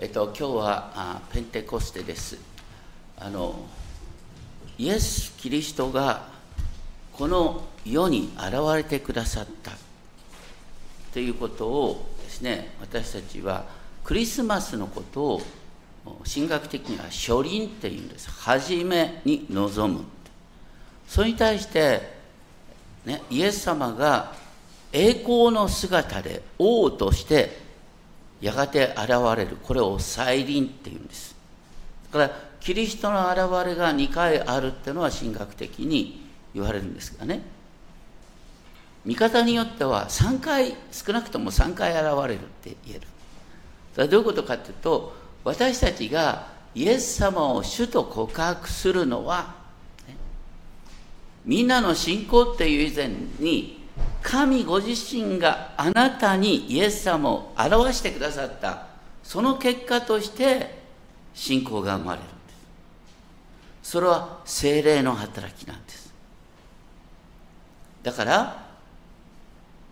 えっと、今日はあペンテコステです。あのイエス・キリストがこの世に現れてくださったということをですね私たちはクリスマスのことを神学的には初臨っていうんです。初めに臨む。それに対して、ね、イエス様が栄光の姿で王としてやがて現れる。これを再臨っていうんです。だからキリストの現れが2回あるっていうのは神学的に言われるんですがね。見方によっては3回少なくとも3回現れるって言える。それはどういうことかっていうと私たちがイエス様を主と告白するのは、ね、みんなの信仰っていう以前に神ご自身があなたにイエス様を表してくださった。その結果として信仰が生まれるんです。それは精霊の働きなんです。だから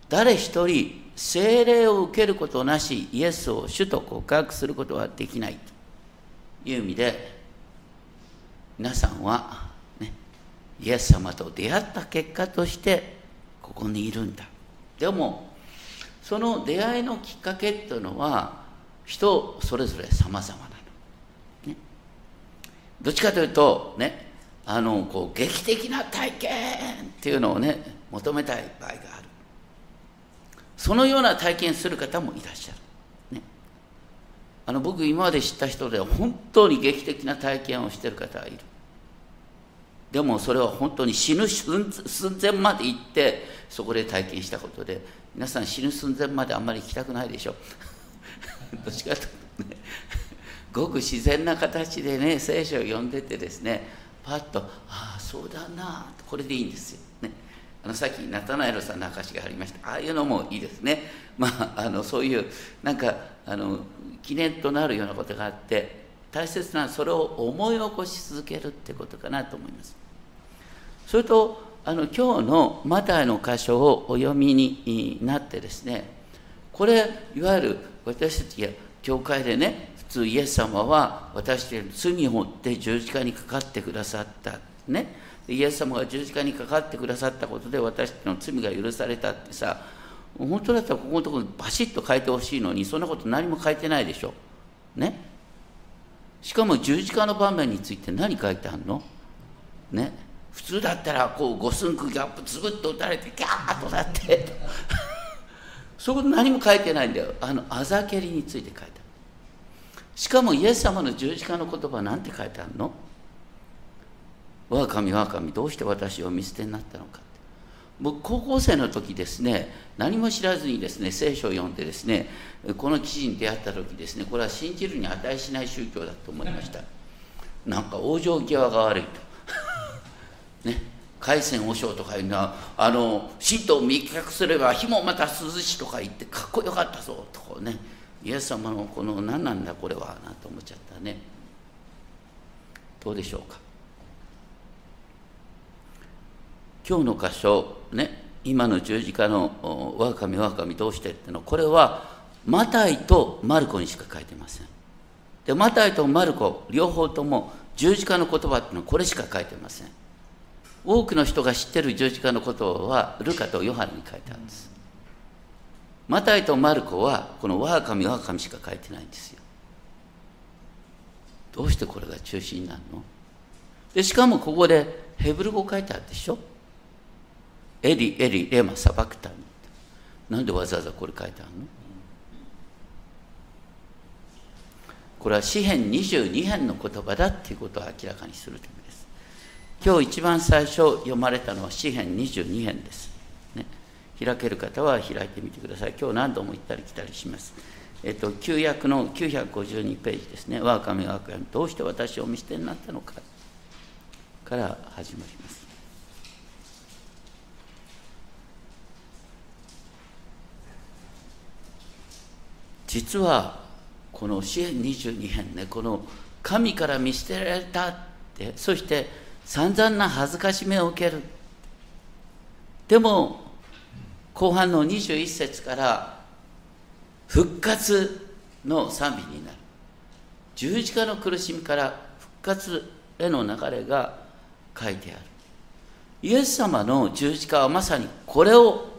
誰一人精霊を受けることなしイエスを主と告白することはできないと。いう意味で皆さんは、ね、イエス様と出会った結果としてここにいるんだ。でもその出会いのきっかけっていうのは人それぞれ様々なの、ね、どっちかというとねあのこう劇的な体験っていうのをね求めたい場合がある。そのような体験する方もいらっしゃる、ね、あの僕今まで知った人では本当に劇的な体験をしてる方がいる。でもそれは本当に死ぬ寸前まで行ってそこで体験したことで皆さん死ぬ寸前まであんまり行きたくないでしょ どっちかというとねごく自然な形でね聖書を読んでてですねパッと「ああそうだな」これでいいんですよ。ね、あのさっきナタナエルさんの証がありましたああいうのもいいですね。まああのそういうなんかあの記念となるようなことがあって大切なそれを思い起こし続けるってことかなと思います。それとあの今日のマタイの箇所をお読みになってですねこれいわゆる私たちが教会でね普通イエス様は私たちの罪を負って十字架にかかってくださった。ね。イエス様が十字架にかかってくださったことで私たちの罪が許されたってさ本当だったらここのところバシッと書いてほしいのにそんなこと何も書いてないでしょ。ね。しかも十字架の場面について何書いてあるの？ね。普通だったらこう五寸釘がズブッと打たれてギャーッとなって。そこで何も書いてないんだよ。あのあざけりについて書いてある。しかもイエス様の十字架の言葉なんて書いてあるの？我が神我が神どうして私を見捨てになったのか僕高校生の時ですね何も知らずにですね聖書を読んでですねこの記事に出会った時ですねこれは信じるに値しない宗教だと思いました。なんか往生際が悪いと。ね海鮮和尚とかいうのはあの神道を密着すれば火もまた涼しとか言ってかっこよかったぞとかねイエス様のこの何なんだこれはなと思っちゃったね。どうでしょうか。今日の箇所ね今の十字架の「我が神我が神どうして」ってのこれはマタイとマルコにしか書いてません。でマタイとマルコ両方とも十字架の言葉ってのはこれしか書いてません。多くの人が知ってる十字架のことはルカとヨハネに書いてあるんです。マタイとマルコはこの我が神我が神しか書いてないんですよ。どうしてこれが中心になるの？でしかもここでヘブル語書いてあるでしょ？エリエリレマサバクタニなんでわざわざこれ書いてあるの？これは詩編22編の言葉だっていうことを明らかにするため今日一番最初読まれたのは詩編22編です、ね、開ける方は開いてみてください。今日何度も行ったり来たりします。えっと旧約の952ページですね「我が神我が神どうして私を見捨てになったのか」から始まります。実はこの詩編22編ねこの神から見捨てられたってそして散々な恥ずかしめを受ける。でも後半の21節から復活の賛美になる。十字架の苦しみから復活への流れが書いてある。イエス様の十字架はまさにこれを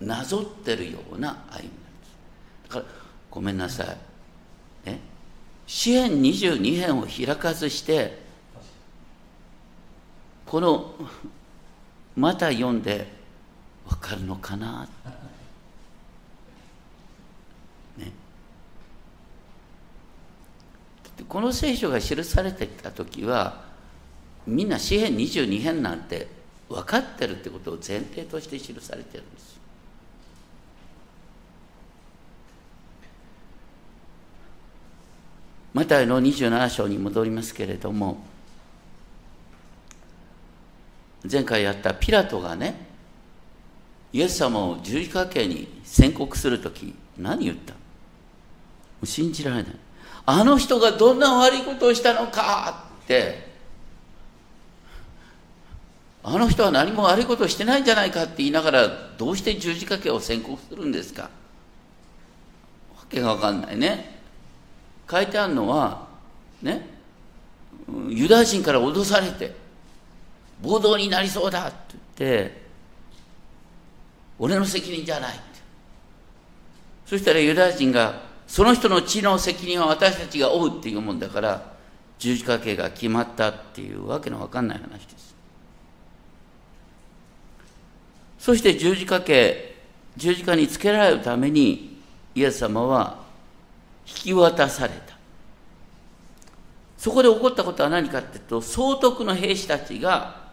なぞってるような歩みなんです。だからごめんなさい。ね詩編22編を開かずしてこのまた読んでわかるのかな？ね。この聖書が記されてきた時はみんな詩編22編なんて分かってるってことを前提として記されてるんです。マタイの27章に戻りますけれども前回やったピラトがねイエス様を十字架刑に宣告する時何言った？信じられない。あの人がどんな悪いことをしたのかって。あの人は何も悪いことをしてないんじゃないかって言いながらどうして十字架刑を宣告するんですか？わけが分かんないね。書いてあるのはねユダヤ人から脅されて暴動になりそうだって言って俺の責任じゃないってそしたらユダヤ人がその人の血の責任は私たちが負うっていうもんだから十字架刑が決まったっていうわけのわかんない話ですそして十字架刑、十字架につけられるために、イエス様は引き渡された。そこで起こったことは何かっていうと、総督の兵士たちが、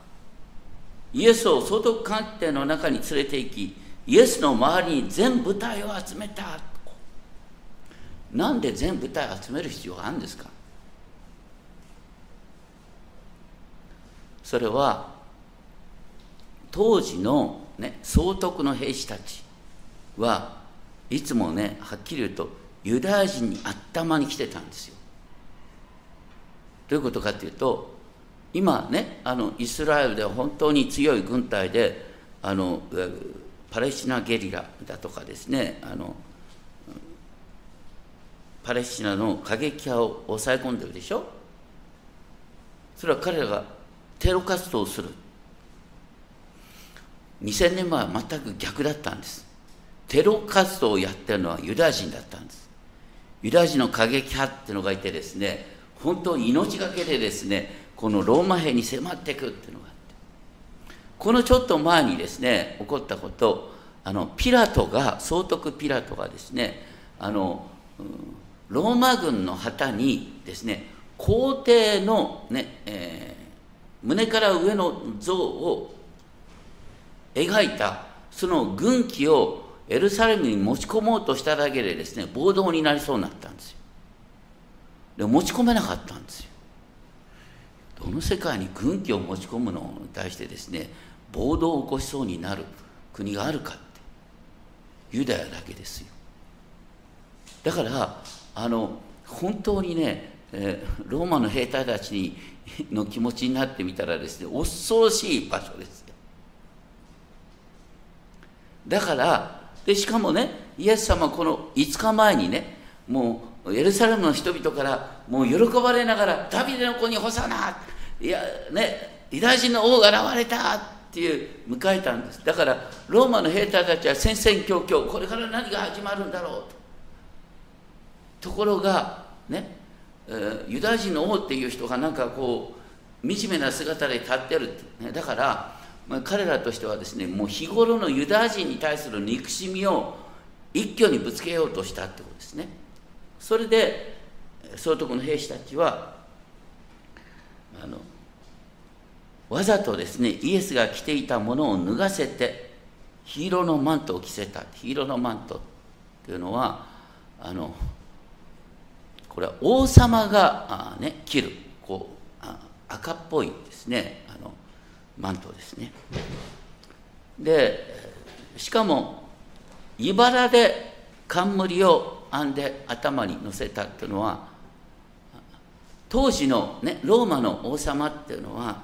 イエスを総督官邸の中に連れて行き、イエスの周りに全部隊を集めた。なんで全部隊を集める必要があるんですか？それは当時のね、総督の兵士たちはいつもねはっきり言うとユダヤ人に頭に来てたんですよ。どういうことかっていうと今ねあのイスラエルでは本当に強い軍隊であのパレスチナゲリラだとかですねあのパレスチナの過激派を抑え込んでるでしょ？それは彼らがテロ活動をする。2000年前は全く逆だったんです。テロ活動をやってるのはユダヤ人だったんです。ユダヤ人の過激派っていうのがいてですね本当に命がけでですねこのローマ兵に迫っていくっていうのがあって。このちょっと前にですね起こったことあのピラトが総督ピラトがですねあの、ローマ軍の旗にですね皇帝のね、えー、胸から上の像を描いたその軍旗をエルサレムに持ち込もうとしただけでですね暴動になりそうになったんですよ。で持ち込めなかったんですよ。どの世界に軍旗を持ち込むのに対してですね暴動を起こしそうになる国があるかってユダヤだけですよ。だからあの本当にね、えー、ローマの兵隊たちにの気持ちになってみたらですね恐ろしい場所ですよ。だからでしかもねイエス様この5日前にねもうエルサレムの人々からもう喜ばれながら「ダビデの子に干さな」いやねユダヤ人の王が現れたっていう迎えたんです。だからローマの兵隊たちは戦々恐々これから何が始まるんだろうと。ところがね、えー、ユダヤ人の王っていう人がなんかこう惨めな姿で立ってるって、ね、だからまあ、彼らとしてはですねもう日頃のユダヤ人に対する憎しみを一挙にぶつけようとしたってことですね。それで総督の兵士たちはあのわざとですねイエスが着ていたものを脱がせて黄色のマントを着せた。黄色のマントっていうのはあのこれは王様があ、ね、着るこう赤っぽいですねあのマントですね。でしかも茨で冠を編んで頭に乗せたっていうのは当時の、ね、ローマの王様っていうのは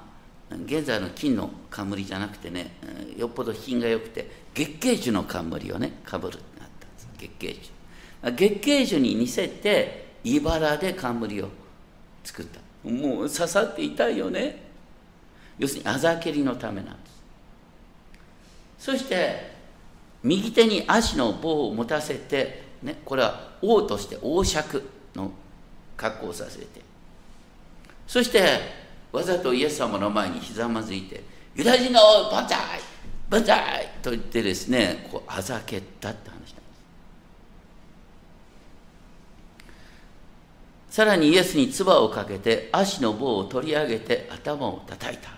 現在の金の冠じゃなくてねよっぽど品が良くて月桂樹の冠をねかぶるってなったんです。月桂樹。月桂樹に似せて茨で冠を作った。もう刺さって痛いよね。要するにあざけりのためなんです。そして右手に足の棒を持たせて、ね、これは王として王爵の格好をさせてそしてわざとイエス様の前にひざまずいて「ユダヤ人の万歳万歳!」と言ってですねこうあざけったって話なんです。さらにイエスに唾をかけて足の棒を取り上げて頭を叩いた。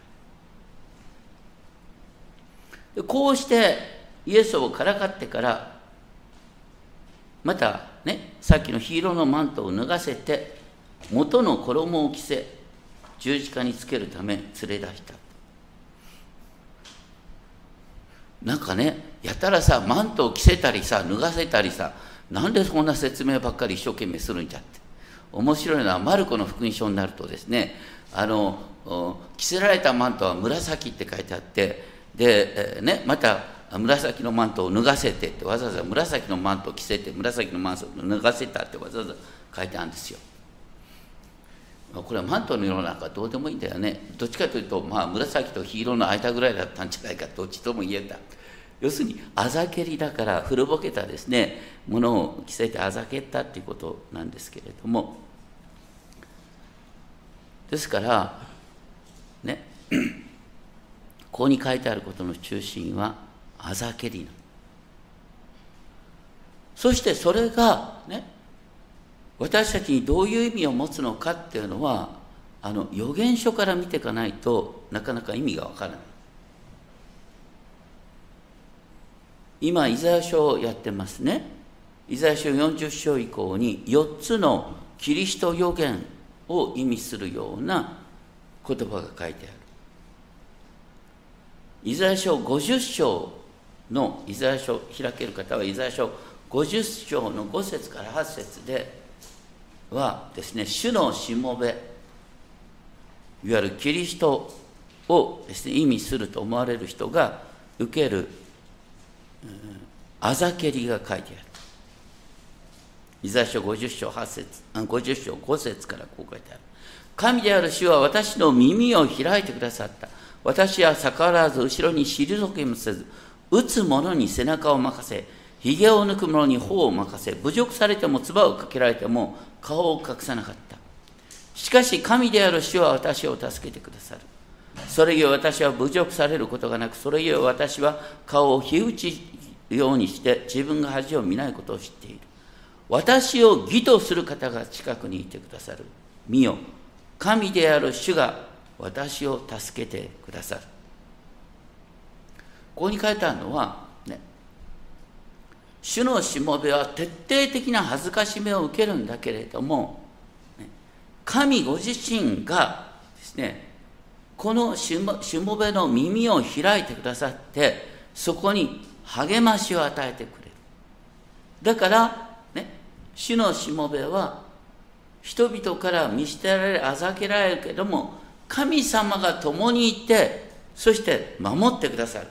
こうしてイエスをからかってからまたねさっきの黄色のマントを脱がせて元の衣を着せ十字架につけるため連れ出したなんかねやたらさマントを着せたりさ脱がせたりさなんでそんな説明ばっかり一生懸命するんじゃって面白いのはマルコの福音書になるとですねあの着せられたマントは紫って書いてあってで、ね、また紫のマントを脱がせてってわざわざ紫のマントを着せて紫のマントを脱がせたってわざわざ書いてあるんですよ。これはマントの色なんかどうでもいいんだよね。どっちかというと、まあ、紫と黄色の間ぐらいだったんじゃないかどっちとも言えた。要するにあざけりだから古ぼけたですねものを着せてあざけったっていうことなんですけれどもですからね ここに書いてあることの中心はあざけりなそしてそれがね私たちにどういう意味を持つのかっていうのはあの予言書から見ていかないとなかなか意味がわからない。今イザヤ書をやってますね。イザヤ書40章以降に4つのキリスト予言を意味するような言葉が書いてある。イザヤ書50章のイザヤ書開ける方はイザヤ書50章の5節から8節ではですね主のしもべいわゆるキリストをです、ね、意味すると思われる人が受けるあざけりが書いてある。イザヤ書50章8節50章5節からこう書いてある。神である主は私の耳を開いてくださった。私は逆らわず後ろに退けもせず、打つ者に背中を任せ、髭を抜く者に頬を任せ、侮辱されても唾をかけられても顔を隠さなかった。しかし神である主は私を助けてくださる。それゆえ私は侮辱されることがなく、それゆえ私は顔を火打ちようにして自分が恥を見ないことを知っている。私を義とする方が近くにいてくださる。見よ、神である主が私を助けてくださる。ここに書いてあるのは、主のしもべは徹底的な恥ずかしめを受けるんだけれども、神ご自身がですね、このしもしもべの耳を開いてくださって、そこに励ましを与えてくれる。だから、ね、主のしもべは、人々から見捨てられ、あざけられるけれども、神様が共にいて、そして守ってくださる。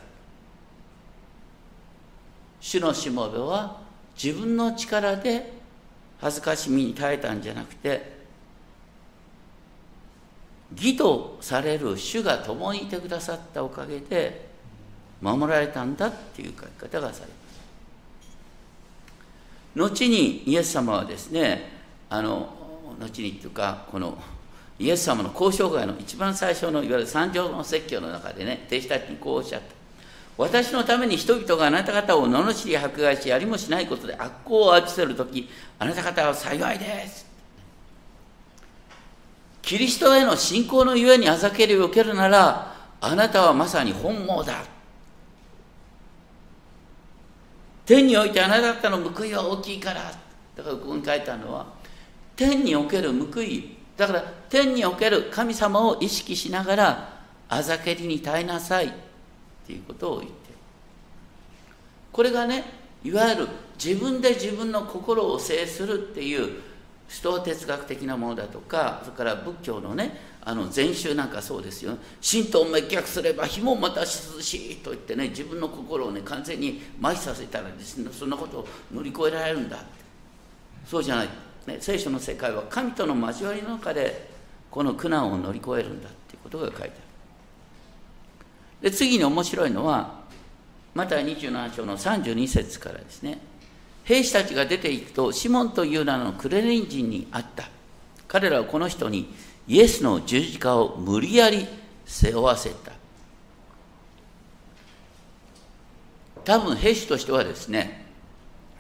主のしもべは自分の力で恥ずかしみに耐えたんじゃなくて、義とされる主が共にいてくださったおかげで守られたんだっていう書き方がされます。後にイエス様はですね、あの後にっていうかこのイエス様の交渉会の一番最初のいわゆる三条の説教の中でね、弟子たちにこうおっしゃった。私のために人々があなた方を罵り迫害し、やりもしないことで悪行を浴びせるとき、あなた方は幸いです。キリストへの信仰のゆえにあざけりを受けるなら、あなたはまさに本望だ。天においてあなた方の報いは大きいから。だからここに書いてあるのは、天における報いだから天における神様を意識しながらあざけりに耐えなさいっていうことを言って。るこれがねいわゆる自分で自分の心を制するっていう思想哲学的なものだとかそれから仏教のねあの禅宗なんかそうですよ。神道を滅却すれば火もまた涼しいと言ってね自分の心をね完全に麻痺させたらですねそんなことを乗り越えられるんだそうじゃない。ね、聖書の世界は神との交わりの中でこの苦難を乗り越えるんだっていうことが書いてある。で次に面白いのはまた27章の32節からですね。兵士たちが出ていくとシモンという名のクレレン人に会った。彼らはこの人にイエスの十字架を無理やり背負わせた。多分兵士としてはですね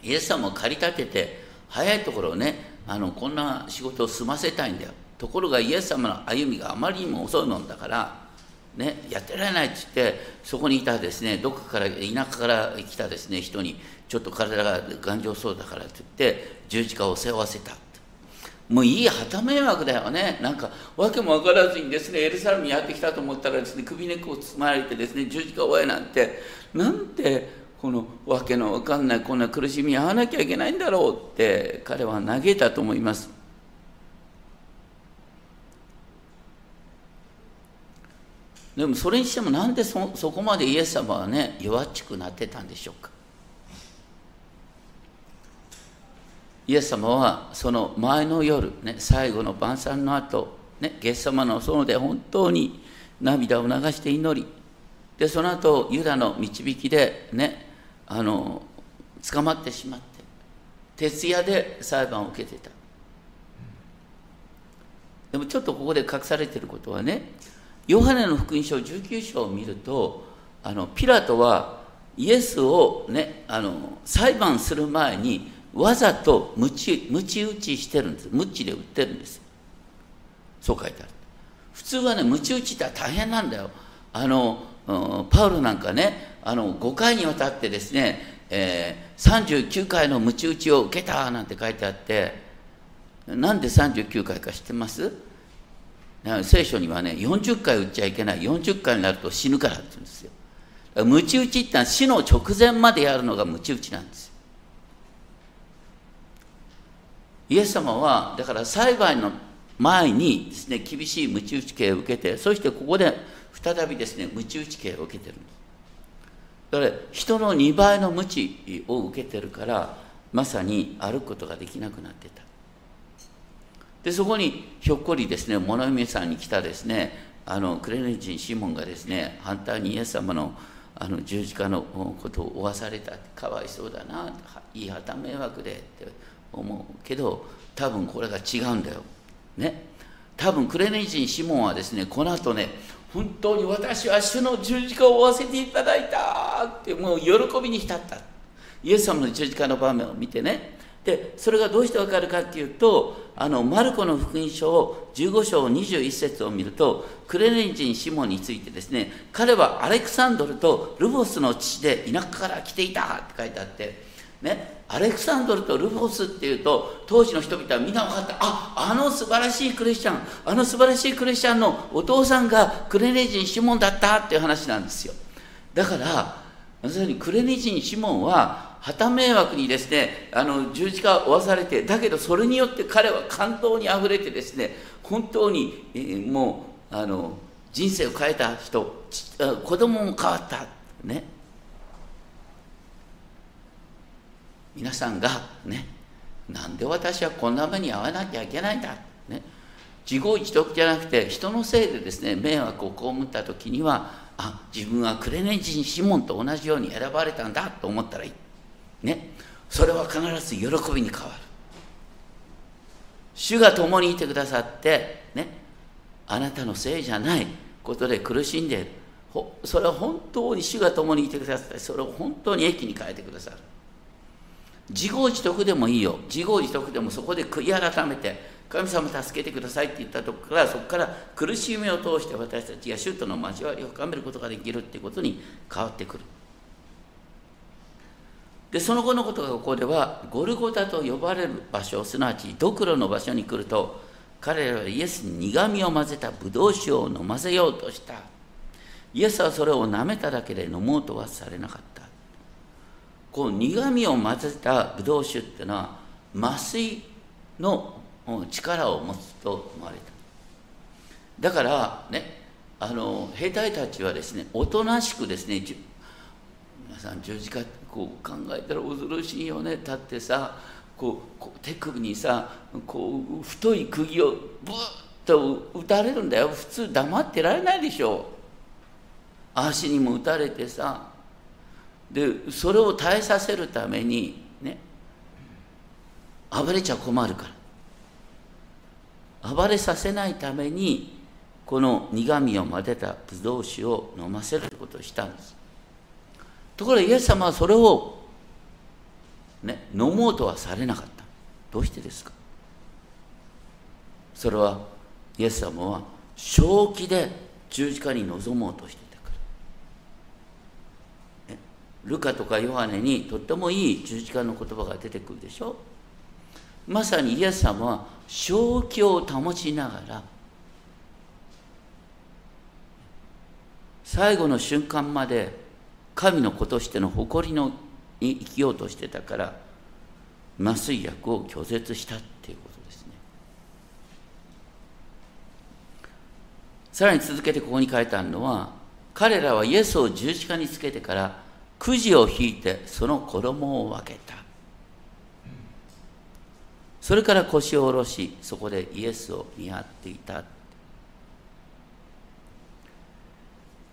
イエス様を駆り立てて早いところねあのこんな仕事を済ませたいんだよ。ところがイエス様の歩みがあまりにも遅いもんだからね、やってられないって言ってそこにいたですねどこかから田舎から来たですね人にちょっと体が頑丈そうだからって言って十字架を背負わせた。もういい旗迷惑だよね。なんか訳も分からずにですねエルサレムにやってきたと思ったらですね首根っこをつまれてですね十字架を負えなんて。なんてこの訳の分かんないこんな苦しみに遭わなきゃいけないんだろうって彼は嘆いたと思います。でもそれにしてもなんでそそこまでイエス様はね弱っちくなってたんでしょうか？イエス様はその前の夜、ね、最後の晩餐の後、ね、ゲス様の園で本当に涙を流して祈りでその後ユダの導きでねあの捕まってしまって徹夜で裁判を受けてた。でもちょっとここで隠されてることはねヨハネの福音書19章を見るとあのピラトはイエスを、ね、あの裁判する前にわざとむち打ちしてるんです。むちで売ってるんです。そう書いてある。普通はねむち打ちって大変なんだよ。あのパウロなんかねあの5回にわたってですね、えー、39回のむち打ちを受けたなんて書いてあってなんで39回か知ってます？聖書にはね40回打っちゃいけない40回になると死ぬからって言うんですよ。ムチ打ちってのは死の直前までやるのがムチ打ちなんですイエス様はだから裁判の前にですね厳しいムチ打ち刑を受けてそしてここで再びですねムチ打ち刑を受けてるんです。だから人の2倍のムチを受けてるからまさに歩くことができなくなってた。でそこにひょっこりですね物見さんに来たですねあのクレネ人シモンがですね反対にイエス様のあの十字架のことを負わされた。かわいそうだないい旗迷惑でって思うけど多分これが違うんだよ。ね。多分クレネ人シモンはですねこの後ね本当に私は主の十字架を負わせていただいたってもう喜びに浸った。イエス様の十字架の場面を見てねでそれがどうしてわかるかっていうとあのマルコの福音書を15章21節を見るとクレネン人シモンについてですね彼はアレクサンドルとルボスの父で田舎から来ていたって書いてあってねアレクサンドルとルボスっていうと当時の人々はみんな分かった。ああの素晴らしいクリスチャンあの素晴らしいクリスチャンのお父さんがクレネ人シモンだったっていう話なんですよ。だから要するにクレネ人シモンは旗迷惑にですねあの十字架を負わされてだけどそれによって彼は感動にあふれてですね本当に、えー、もうあの人生を変えた人子供も変わったね。皆さんがね。なんで私はこんな目に遭わなきゃいけないんだ、ね、自業自得じゃなくて人のせいでですね迷惑を被った時にはあ自分はクレネ人シモンと同じように選ばれたんだと思ったらいい。ね。それは必ず喜びに変わる。主が共にいてくださってね。あなたのせいじゃないことで苦しんでいるそれは本当に主が共にいてくださってそれを本当に益に変えてくださる。自業自得でもいいよ。自業自得でもそこで悔い改めて神様助けてくださいって言ったとこからそこから苦しみを通して私たちが主との交わりを深めることができるっていうことに変わってくる。でその後のことがここではゴルゴタと呼ばれる場所すなわちドクロの場所に来ると彼らはイエスに苦みを混ぜたブドウ酒を飲ませようとした。イエスはそれを舐めただけで飲もうとはされなかった。こう苦みを混ぜたブドウ酒っていうのは麻酔の力を持つと思われた。だからねあの兵隊たちはですねおとなしくですねさん十字架こう考えたら恐ろしいよね。だってさこう手首にさこう太い釘をブーッと打たれるんだよ。普通黙ってられないでしょ。足にも打たれてさ。でそれを耐えさせるためにね暴れちゃ困るから。暴れさせないためにこの苦みを混ぜたブドウ酒を飲ませることをしたんです。ところがイエス様はそれを、ね、飲もうとはされなかった。どうしてですか？それはイエス様は正気で十字架に臨もうとしていたから。ルカとかヨハネにとってもいい十字架の言葉が出てくるでしょ？まさにイエス様は正気を保ちながら最後の瞬間まで神の子としての誇りのに生きようとしてたから麻酔薬を拒絶したっていうことですね。さらに続けてここに書いてあるのは彼らはイエスを十字架につけてからくじを引いてその衣を分けた。それから腰を下ろしそこでイエスを見張っていた。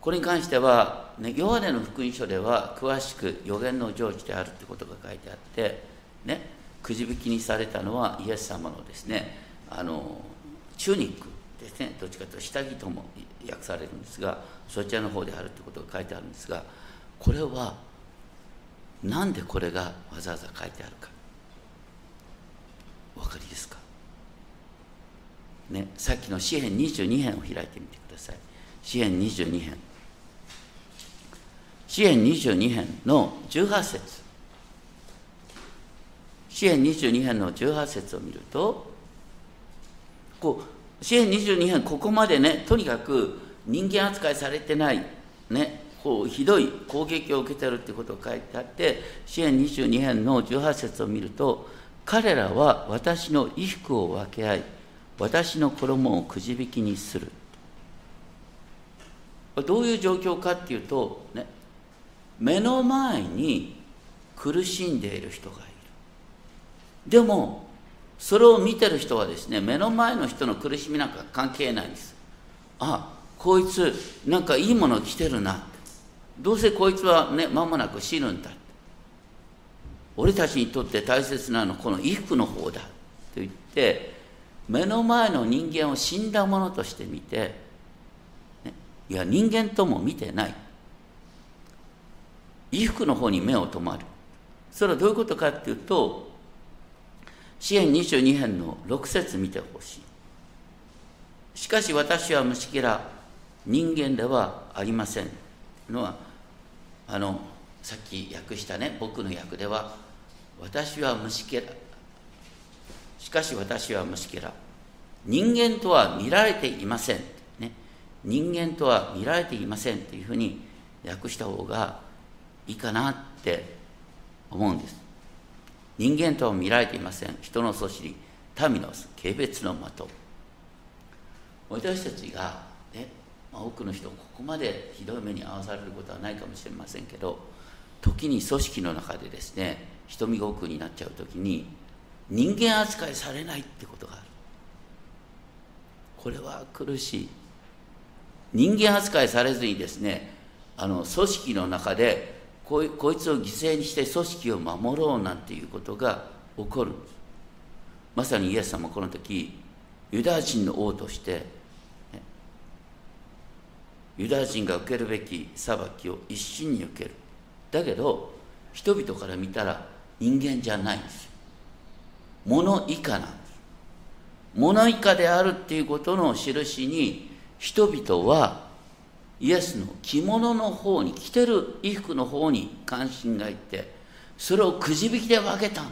これに関しては、ね、ヨハネの福音書では詳しく予言の成就であるということが書いてあってねくじ引きにされたのはイエス様のですねあのチュニックですねどっちかというと下着とも訳されるんですがそちらの方であるということが書いてあるんですがこれは何でこれがわざわざ書いてあるか。お分かりですか？ねさっきの詩編22編を開いてみてください。詩編22編。詩編22編の18節。詩編22編の18節を見るとこう詩編22編ここまでねとにかく人間扱いされてないねこうひどい攻撃を受けてるってことが書いてあって支援22編の18節を見ると彼らは私の衣服を分け合い私の衣をくじ引きにする。どういう状況かっていうと、ね、目の前に苦しんでいる人がいる。でもそれを見てる人はですね目の前の人の苦しみなんか関係ないです。あこいつなんかいいもの着てるな。どうせこいつはね間もなく死ぬんだ俺たちにとって大切なのはこの衣服の方だ。と言って目の前の人間を死んだものとして見て、ね、いや人間とも見てない。衣服の方に目を留まる。それはどういうことかっていうと支援22編の6節見てほしい。しかし私は虫けら人間ではありませんのはあのさっき訳したね僕の訳では私は虫けら。しかし私は虫けら。人間とは見られていません、ね、人間とは見られていませんというふうに訳した方がいいかなって思うんです。人間とは見られていません。人のそしり民の軽蔑の的。私たちがねまあ、多くの人ここまでひどい目に遭わされることはないかもしれませんけど時に組織の中でですね瞳ごくになっちゃう時に人間扱いされないってことがある。これは苦しい。人間扱いされずにですねあの組織の中でこいこいつを犠牲にして組織を守ろうなんていうことが起こるんです。まさにイエス様この時ユダヤ人の王としてユダヤ人が受けるべき裁きを一心に受ける。だけど人々から見たら人間じゃないんです。物以下なんです。物以下であるっていうことの印に人々はイエスの着物の方に着てる衣服の方に関心がいってそれをくじ引きで分けた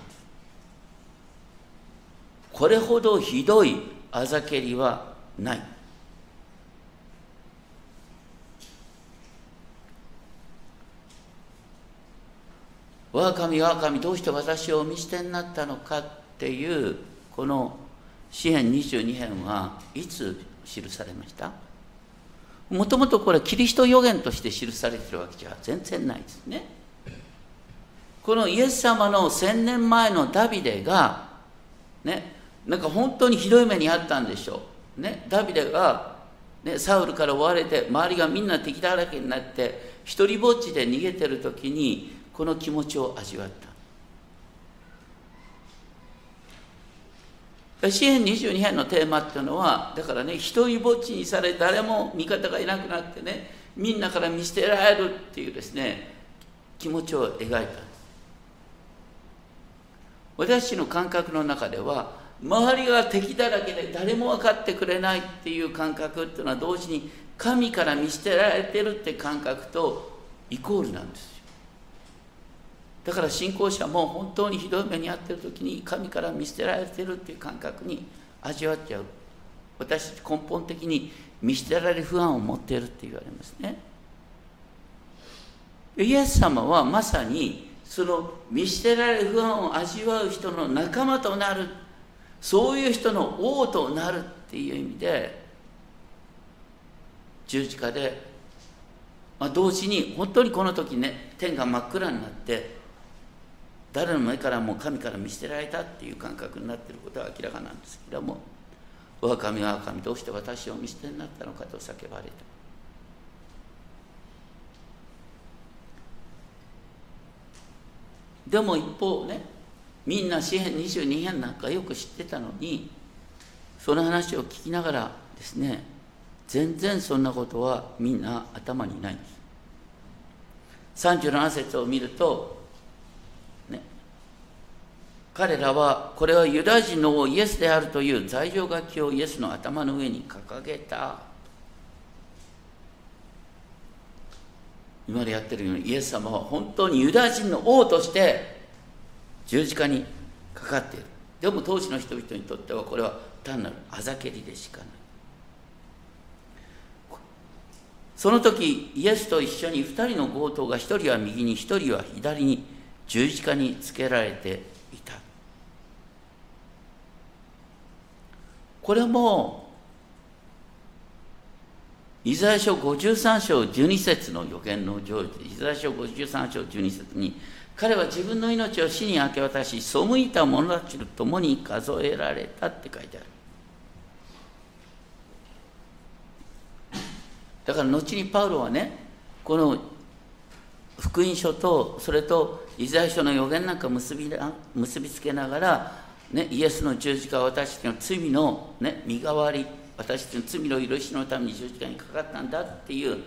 これほどひどいあざけりはない我が神我が神どうして私をお見捨てになったのかっていうこの詩編22編はいつ記されました？もともとこれキリスト予言として記されてるわけじゃ全然ないですね。このイエス様の千年前のダビデがねなんか本当にひどい目にあったんでしょう。ねダビデが、ね、サウルから追われて周りがみんな敵だらけになって一りぼっちで逃げてる時にこの気持ちを味わった。詩篇22編のテーマっていうのはだからね一人ぼっちにされ誰も味方がいなくなってねみんなから見捨てられるっていうですね気持ちを描いた私の感覚の中では周りが敵だらけで誰も分かってくれないっていう感覚っていうのは同時に神から見捨てられてるって感覚とイコールなんです。だから信仰者も本当にひどい目に遭ってる時に神から見捨てられてるっていう感覚に味わっちゃう。私根本的に見捨てられる不安を持っているって言われますね。イエス様はまさにその見捨てられる不安を味わう人の仲間となる。そういう人の王となるっていう意味で十字架で、まあ、同時に本当にこの時ね天が真っ暗になって誰の目からも神から見捨てられたっていう感覚になっていることは明らかなんですけども「我が神我が神どうして私を見捨てになったのか」と叫ばれた。でも一方ねみんな詩篇22編なんかよく知ってたのにその話を聞きながらですね全然そんなことはみんな頭にないんです37節を見ると彼らはこれはユダヤ人の王イエスであるという罪状書きをイエスの頭の上に掲げた。今までやってるようにイエス様は本当にユダヤ人の王として十字架にかかっている。でも当時の人々にとってはこれは単なるあざけりでしかない。その時イエスと一緒に2人の強盗が1人は右に1人は左に十字架につけられていた。これもイザヤ書53章12節の予言の成就イザヤ書53章12節に彼は自分の命を死に明け渡し背いた者たちと共に数えられたって書いてある。だから後にパウロはねこの福音書とそれとイザヤ書の予言なんか結び結びつけながら、ね、イエスの十字架は私たちの罪の、ね、身代わり私たちの罪の許しのために十字架にかかったんだっていう、ね、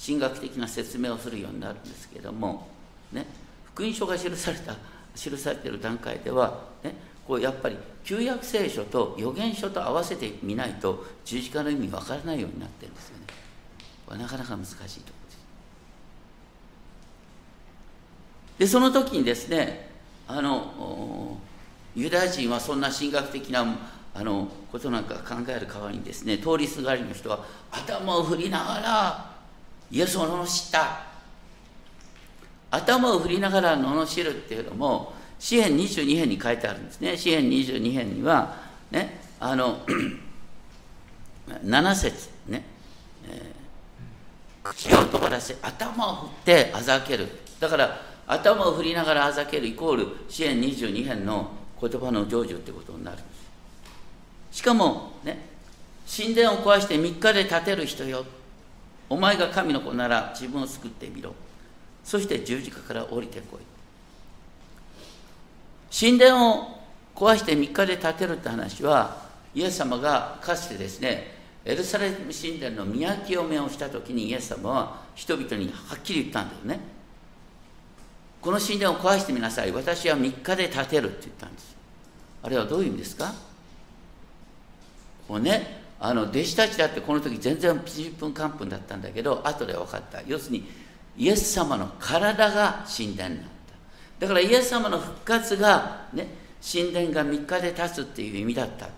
神学的な説明をするようになるんですけども、ね、福音書が記された記されている段階では、ね、こうやっぱり旧約聖書と預言書と合わせてみないと十字架の意味わからないようになってるんですよね。なかなか難しいところです。でその時にですねあのユダヤ人はそんな神学的なあのことなんか考える代わりにですね通りすがりの人は頭を振りながらイエスを罵った。頭を振りながら罵るっていうのも詩篇22編に書いてあるんですね。詩篇22編にはねあの 7節ね、えー、口を尖らせ頭を振ってあざける。だから頭を振りながらあざけるイコール詩篇22編の言葉の成就ってことになるしかもね神殿を壊して3日で建てる人よ。お前が神の子なら自分を救ってみろ。そして十字架から降りてこい。神殿を壊して3日で建てるって話はイエス様がかつてですねエルサレム神殿の宮清めをした時にイエス様は人々にはっきり言ったんだよね。この神殿を壊してみなさい。私は3日で建てるって言ったんです。あれはどういう意味ですか？もうねあの弟子たちだってこの時全然10分間分だったんだけど後で分かった。要するにイエス様の体が神殿になった。だからイエス様の復活がね神殿が3日で立つっていう意味だった。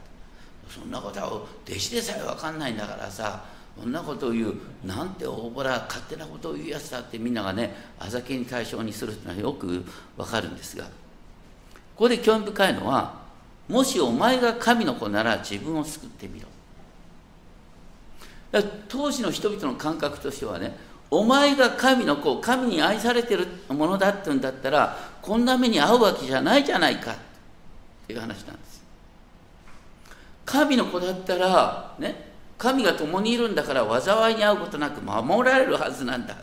そんなことは弟子でさえ分かんないんだからさそんなことを言うなんて大ぼら勝手なことを言うやつだってみんながねあざけに対象にするっていうのはよく分かるんですがここで興味深いのはもしお前が神の子なら自分を救ってみろ。当時の人々の感覚としてはねお前が神の子神に愛されてるものだって言うんだったらこんな目に遭うわけじゃないじゃないかっていう話なんです。神の子だったらね神が共にいるんだから災いに遭うことなく守られるはずなんだ。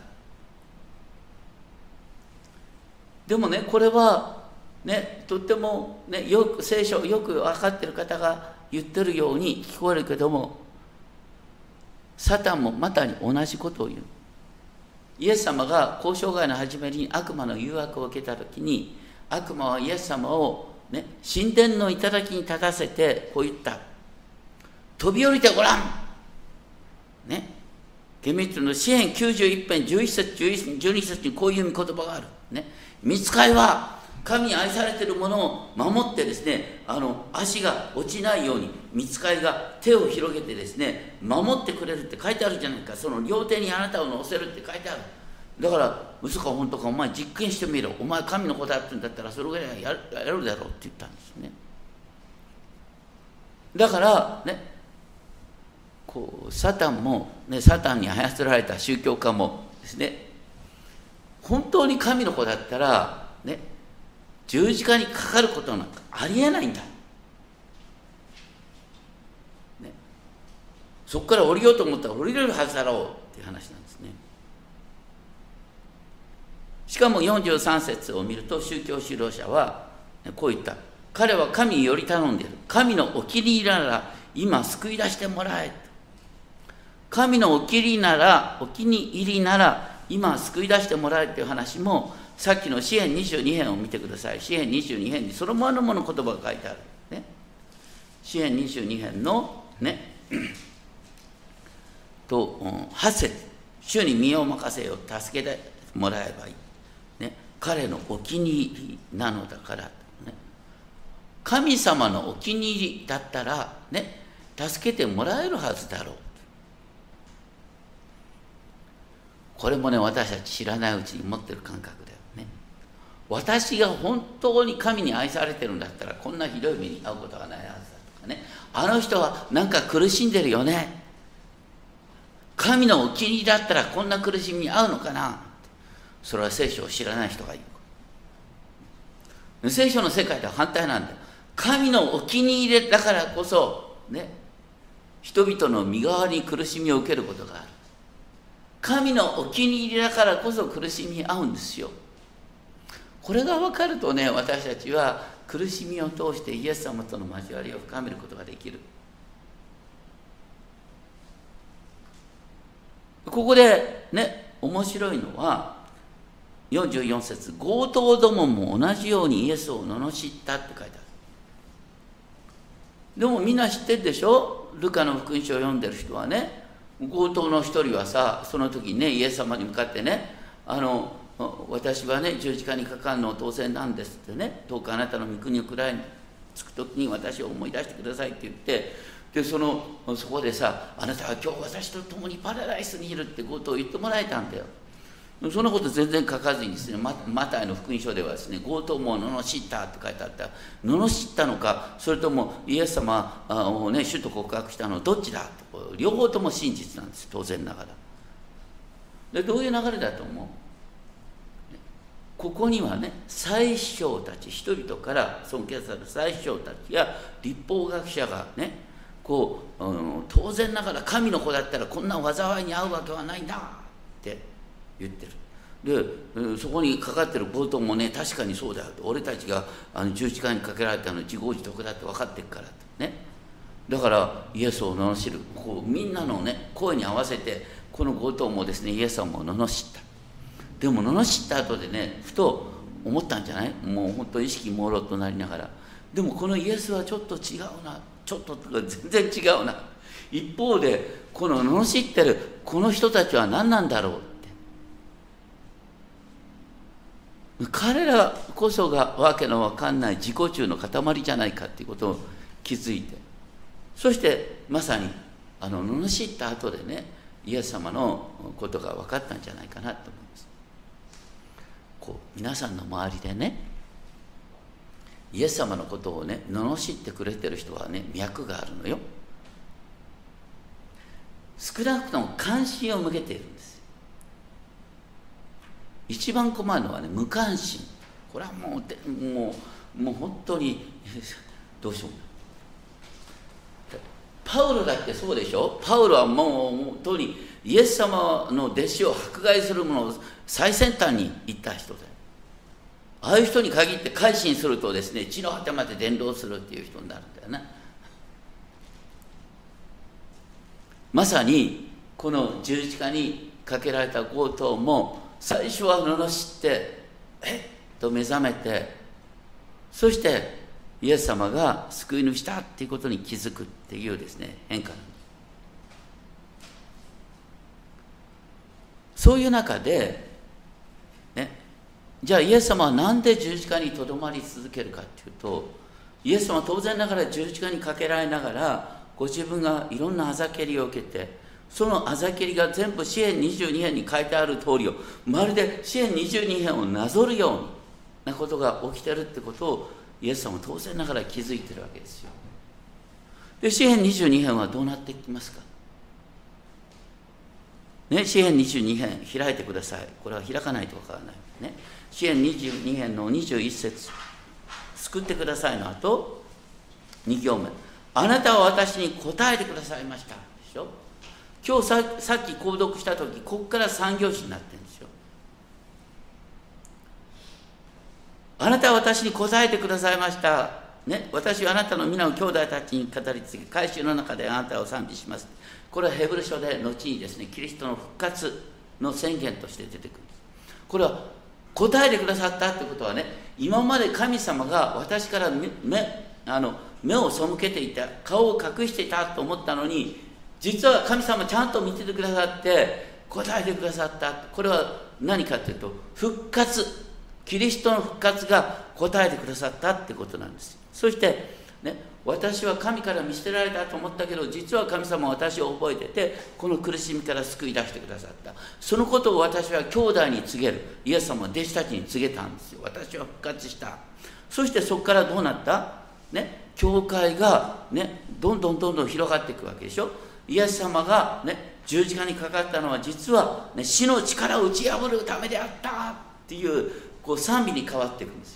でもねこれはねとっても、ね、よく聖書よく分かってる方が言ってるように聞こえるけどもサタンもまたに同じことを言う。イエス様が交渉外の初めに悪魔の誘惑を受けた時に悪魔はイエス様を、ね、神殿の頂に立たせてこう言った。飛び降りてごらんね。厳密の詩篇91編11節12節にこういう言葉がある。ね。見つかいは神に愛されているものを守ってですねあの足が落ちないように見つかりが手を広げてですね守ってくれるって書いてあるじゃないか。その両手にあなたを乗せるって書いてある。だから嘘か本当かお前実験してみろ。お前神の子だって言うんだったらそれぐらいやるやるだろうって言ったんですね。だからね。こうサタンも、ね、サタンに操られた宗教家もですね本当に神の子だったらね十字架にかかることなんかありえないんだ、ね、そこから降りようと思ったら降りれるはずだろうっていう話なんですね。しかも43節を見ると宗教指導者はこう言った。彼は神により頼んでいる。神のお気に入りなら今救い出してもらえ。神のお気に入りならお気に入りなら今救い出してもらえっていう話もさっきの詩篇22編を見てください。詩篇22編にそのままの言葉が書いてある。ね、詩篇22編のね、と、8節主に身を任せよ、助けてもらえばいい。ね、彼のお気に入りなのだから、ね。神様のお気に入りだったら、ね、助けてもらえるはずだろう。これもね、私たち知らないうちに持ってる感覚だよね。私が本当に神に愛されてるんだったらこんなひどい目に遭うことがないはずだとかね。あの人はなんか苦しんでるよね。神のお気に入りだったらこんな苦しみに遭うのかな。それは聖書を知らない人がいる聖書の世界では反対なんだよ。神のお気に入りだからこそね人々の身代わりに苦しみを受けることがある。神のお気に入りだからこそ苦しみに遭うんですよ。これが分かるとね私たちは苦しみを通してイエス様との交わりを深めることができる。ここでね面白いのは44節強盗どもも同じようにイエスを罵ったって書いてある。でもみんな知ってるでしょ？ルカの福音書を読んでる人はね強盗の一人はさその時ねイエス様に向かってねあの私はね十字架にかかるのは当選なんですってねどうかあなたの御国をくらいに着く時に私を思い出してくださいって言ってでそのそこでさあなたは今日私と共にパラダイスにいるって強盗を言ってもらえたんだよ。そのこと全然書かずにですねマタイの福音書ではですね強盗も罵ったって書いてあった。罵ったのかそれともイエス様をね主と告白したのどっちだ？両方とも真実なんです当然ながら。でどういう流れだと思う？ここにはね最小たち人々から尊敬される最小たちや立法学者がねこう、うん、当然ながら神の子だったらこんな災いに遭うわけはないんだ言ってる。でそこにかかってる冒頭もね確かにそうだよ俺たちがあの十字架にかけられたの自業自得だって分かってるからね。だからイエスを罵る。こうみんなのね声に合わせてこの強盗もですねイエス様を罵った。でも罵った後でねふと思ったんじゃない？もう本当意識朦朧となりながら。でもこのイエスはちょっと違うな。ちょっと全然違うな。一方でこの罵ってるこの人たちは何なんだろうって彼らこそがわけのわかんない自己中の塊じゃないかっていうことを気づいてそしてまさにあの罵った後でねイエス様のことが分かったんじゃないかなと思います。こう皆さんの周りでねイエス様のことをね罵ってくれてる人はね脈があるのよ。少なくとも関心を向けているんです。一番困るのはね無関心。これはもうもうもう本当に どうしよう。もパウロだってそうでしょ？パウロはもう本当にイエス様の弟子を迫害する者を最先端に行った人だああいう人に限って改心するとですね地の果てまで伝道するっていう人になるんだよねまさにこの十字架にかけられた強盗も最初は罵ってえ？っと目覚めてそしてイエス様が救い主だっていうことに気づくっていうですね変化なんです。そういう中でねじゃあイエス様は何で十字架にとどまり続けるかっていうとイエス様は当然ながら十字架にかけられながらご自分がいろんなあざけりを受けてそのあざけりが全部支援22編に書いてある通りをまるで支援22編をなぞるようなことが起きてるってことをイエス様は当然ながら気づいてるわけですよ。で詩編22編はどうなっていきますか？ね詩編22編開いてください。これは開かないとわからない。ね。詩編22編の21節。救ってくださいの後2行目。あなたは私に答えてくださいました。でしょ？今日ささっき購読した時ここから三行詞になってるんですよあなたは私に答えてくださいました。ね、私はあなたの皆を兄弟たちに語り継ぎ、改宗の中であなたを賛美します。これはヘブル書で後にですね、キリストの復活の宣言として出てくるんです。これは答えてくださったってことはね、今まで神様が私から目あの目を背けていた、顔を隠していたと思ったのに、実は神様ちゃんと見ててくださって、答えてくださった。これは何かというと、復活。キリストの復活が答えてくださったってことなんですそしてね私は神から見捨てられたと思ったけど実は神様は私を覚えててこの苦しみから救い出してくださった。そのことを私は兄弟に告げる。イエス様は弟子たちに告げたんですよ。私は復活した。そしてそこからどうなった？ね教会がねどんどんどんどん広がっていくわけでしょ。イエス様がね十字架にかかったのは実は、ね、死の力を打ち破るためであったっていうこう賛美に変わっていくんです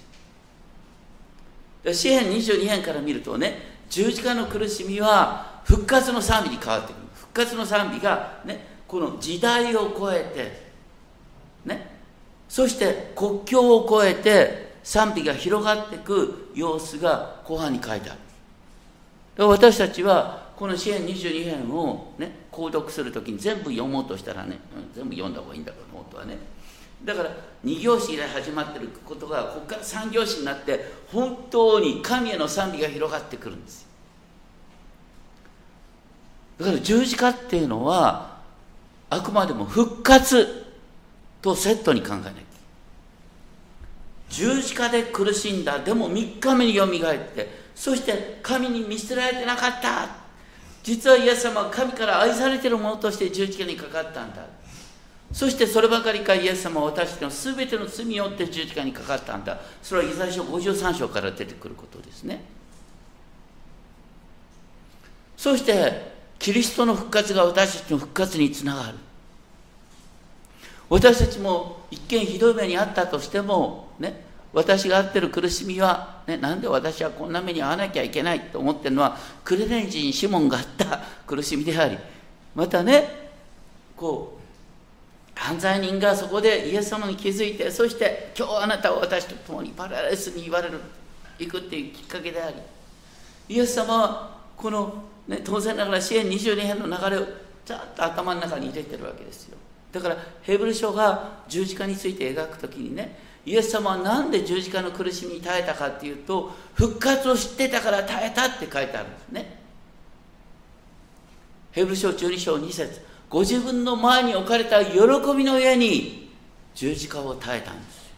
よ。詩編22編から見るとね十字架の苦しみは復活の賛美に変わってくる。復活の賛美がねこの時代を超えてねそして国境を越えて賛美が広がっていく様子が後半に書いてある。私たちはこの詩編22編をね購読するときに全部読もうとしたらね、うん、全部読んだ方がいいんだろう本当はね。だから2行詞で始まってることがここから3行詞になって本当に神への賛美が広がってくるんですだから十字架っていうのはあくまでも復活とセットに考えなきゃ十字架で苦しんだ。でも3日目によみがえってそして神に見捨てられてなかった。実はイエス様は神から愛されているものとして十字架にかかったんだ。そしてそればかりかイエス様は私たちの全ての罪によって十字架にかかったんだ。それはイザヤ書53章から出てくることですね。そしてキリストの復活が私たちの復活につながる。私たちも一見ひどい目にあったとしてもね私が遭ってる苦しみは、ね、なんで私はこんな目に遭わなきゃいけないと思ってるのはクレネン人シモンがあった苦しみでありまたねこう犯罪人がそこでイエス様に気づいてそして今日あなたは私と共にパラダイスに言われる行くっていうきっかけでありイエス様はこの、ね、当然ながら支援22編の流れをちゃんと頭の中に入れてるわけですよだからヘブル書が十字架について描く時にねイエス様は何で十字架の苦しみに耐えたかっていうと復活を知ってたから耐えたって書いてあるんですね。ヘブル書12章2節ご自分の前に置かれた喜びの上に十字架を耐えたんです。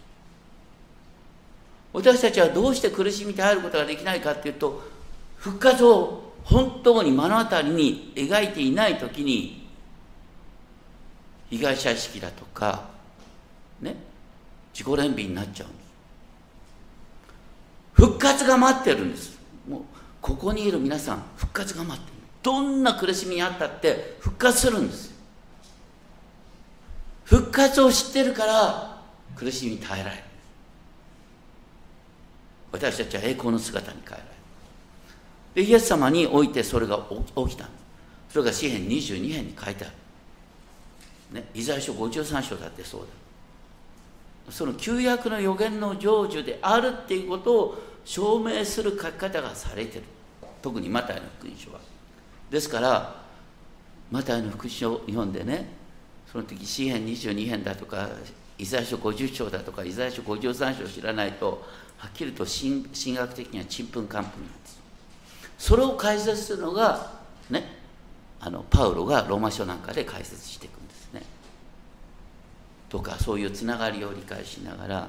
私たちはどうして苦しみに耐えることができないかっていうと復活を本当に目の当たりに描いていない時に被害者意識だとかね自己憐憫になっちゃうんです。復活が待ってるんです。もうここにいる皆さん復活が待ってる。どんな苦しみにあったって復活するんです。復活を知ってるから苦しみに耐えられる。私たちは栄光の姿に変えられる。でイエス様においてそれが起きたそれが詩篇22編に書いてある、ね、イザヤ書53章だってそうだ。その旧約の予言の成就であるっていうことを証明する書き方がされてる。特にマタイの福音書は。ですからマタイの福音書を読んでねその時詩篇22編だとかイザヤ書50章だとかイザヤ書53章を知らないとはっきりと神学的にはちんぷんかんぷんなんです。それを解説するのがねあのパウロがローマ書なんかで解説していくとかそういうつながりを理解しながら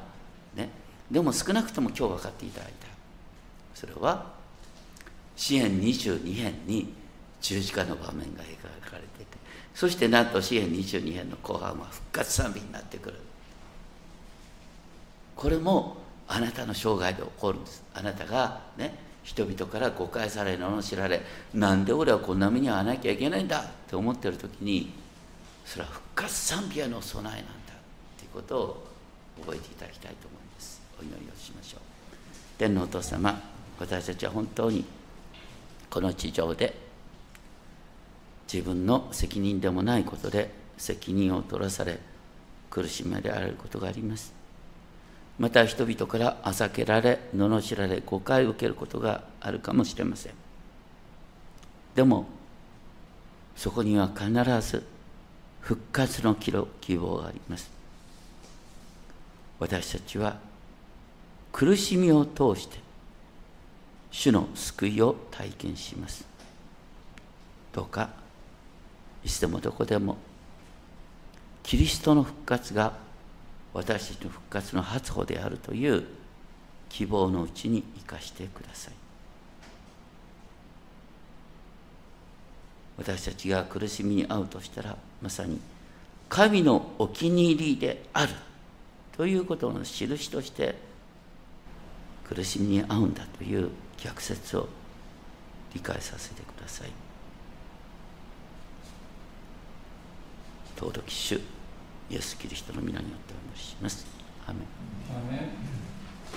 ね。でも少なくとも今日分かっていただいた。それは支援22編に十字架の場面が描かれていてそしてなんと支援22編の後半は復活賛美になってくる。これもあなたの生涯で起こるんです。あなたがね人々から誤解され罵られなんで俺はこんな目に遭わなきゃいけないんだって思ってる時にそれは復活賛美への備えなんだっていうことを覚えていただきたいと思います。お祈りをしましょう。天皇お父様私たちは本当にこの地上で自分の責任でもないことで責任を取らされ苦しめられることがあります。また人々からあざけられ罵られ誤解を受けることがあるかもしれません。でもそこには必ず復活の希望があります。私たちは苦しみを通して主の救いを体験します。どうかいつでもどこでもキリストの復活が私たちの復活の初歩であるという希望のうちに生かしてください。私たちが苦しみに遭うとしたらまさに神のお気に入りである。ということの印として苦しみに遭うんだという逆説を理解させてください。尊き主イエス・キリストの皆によってお祈りします。アメン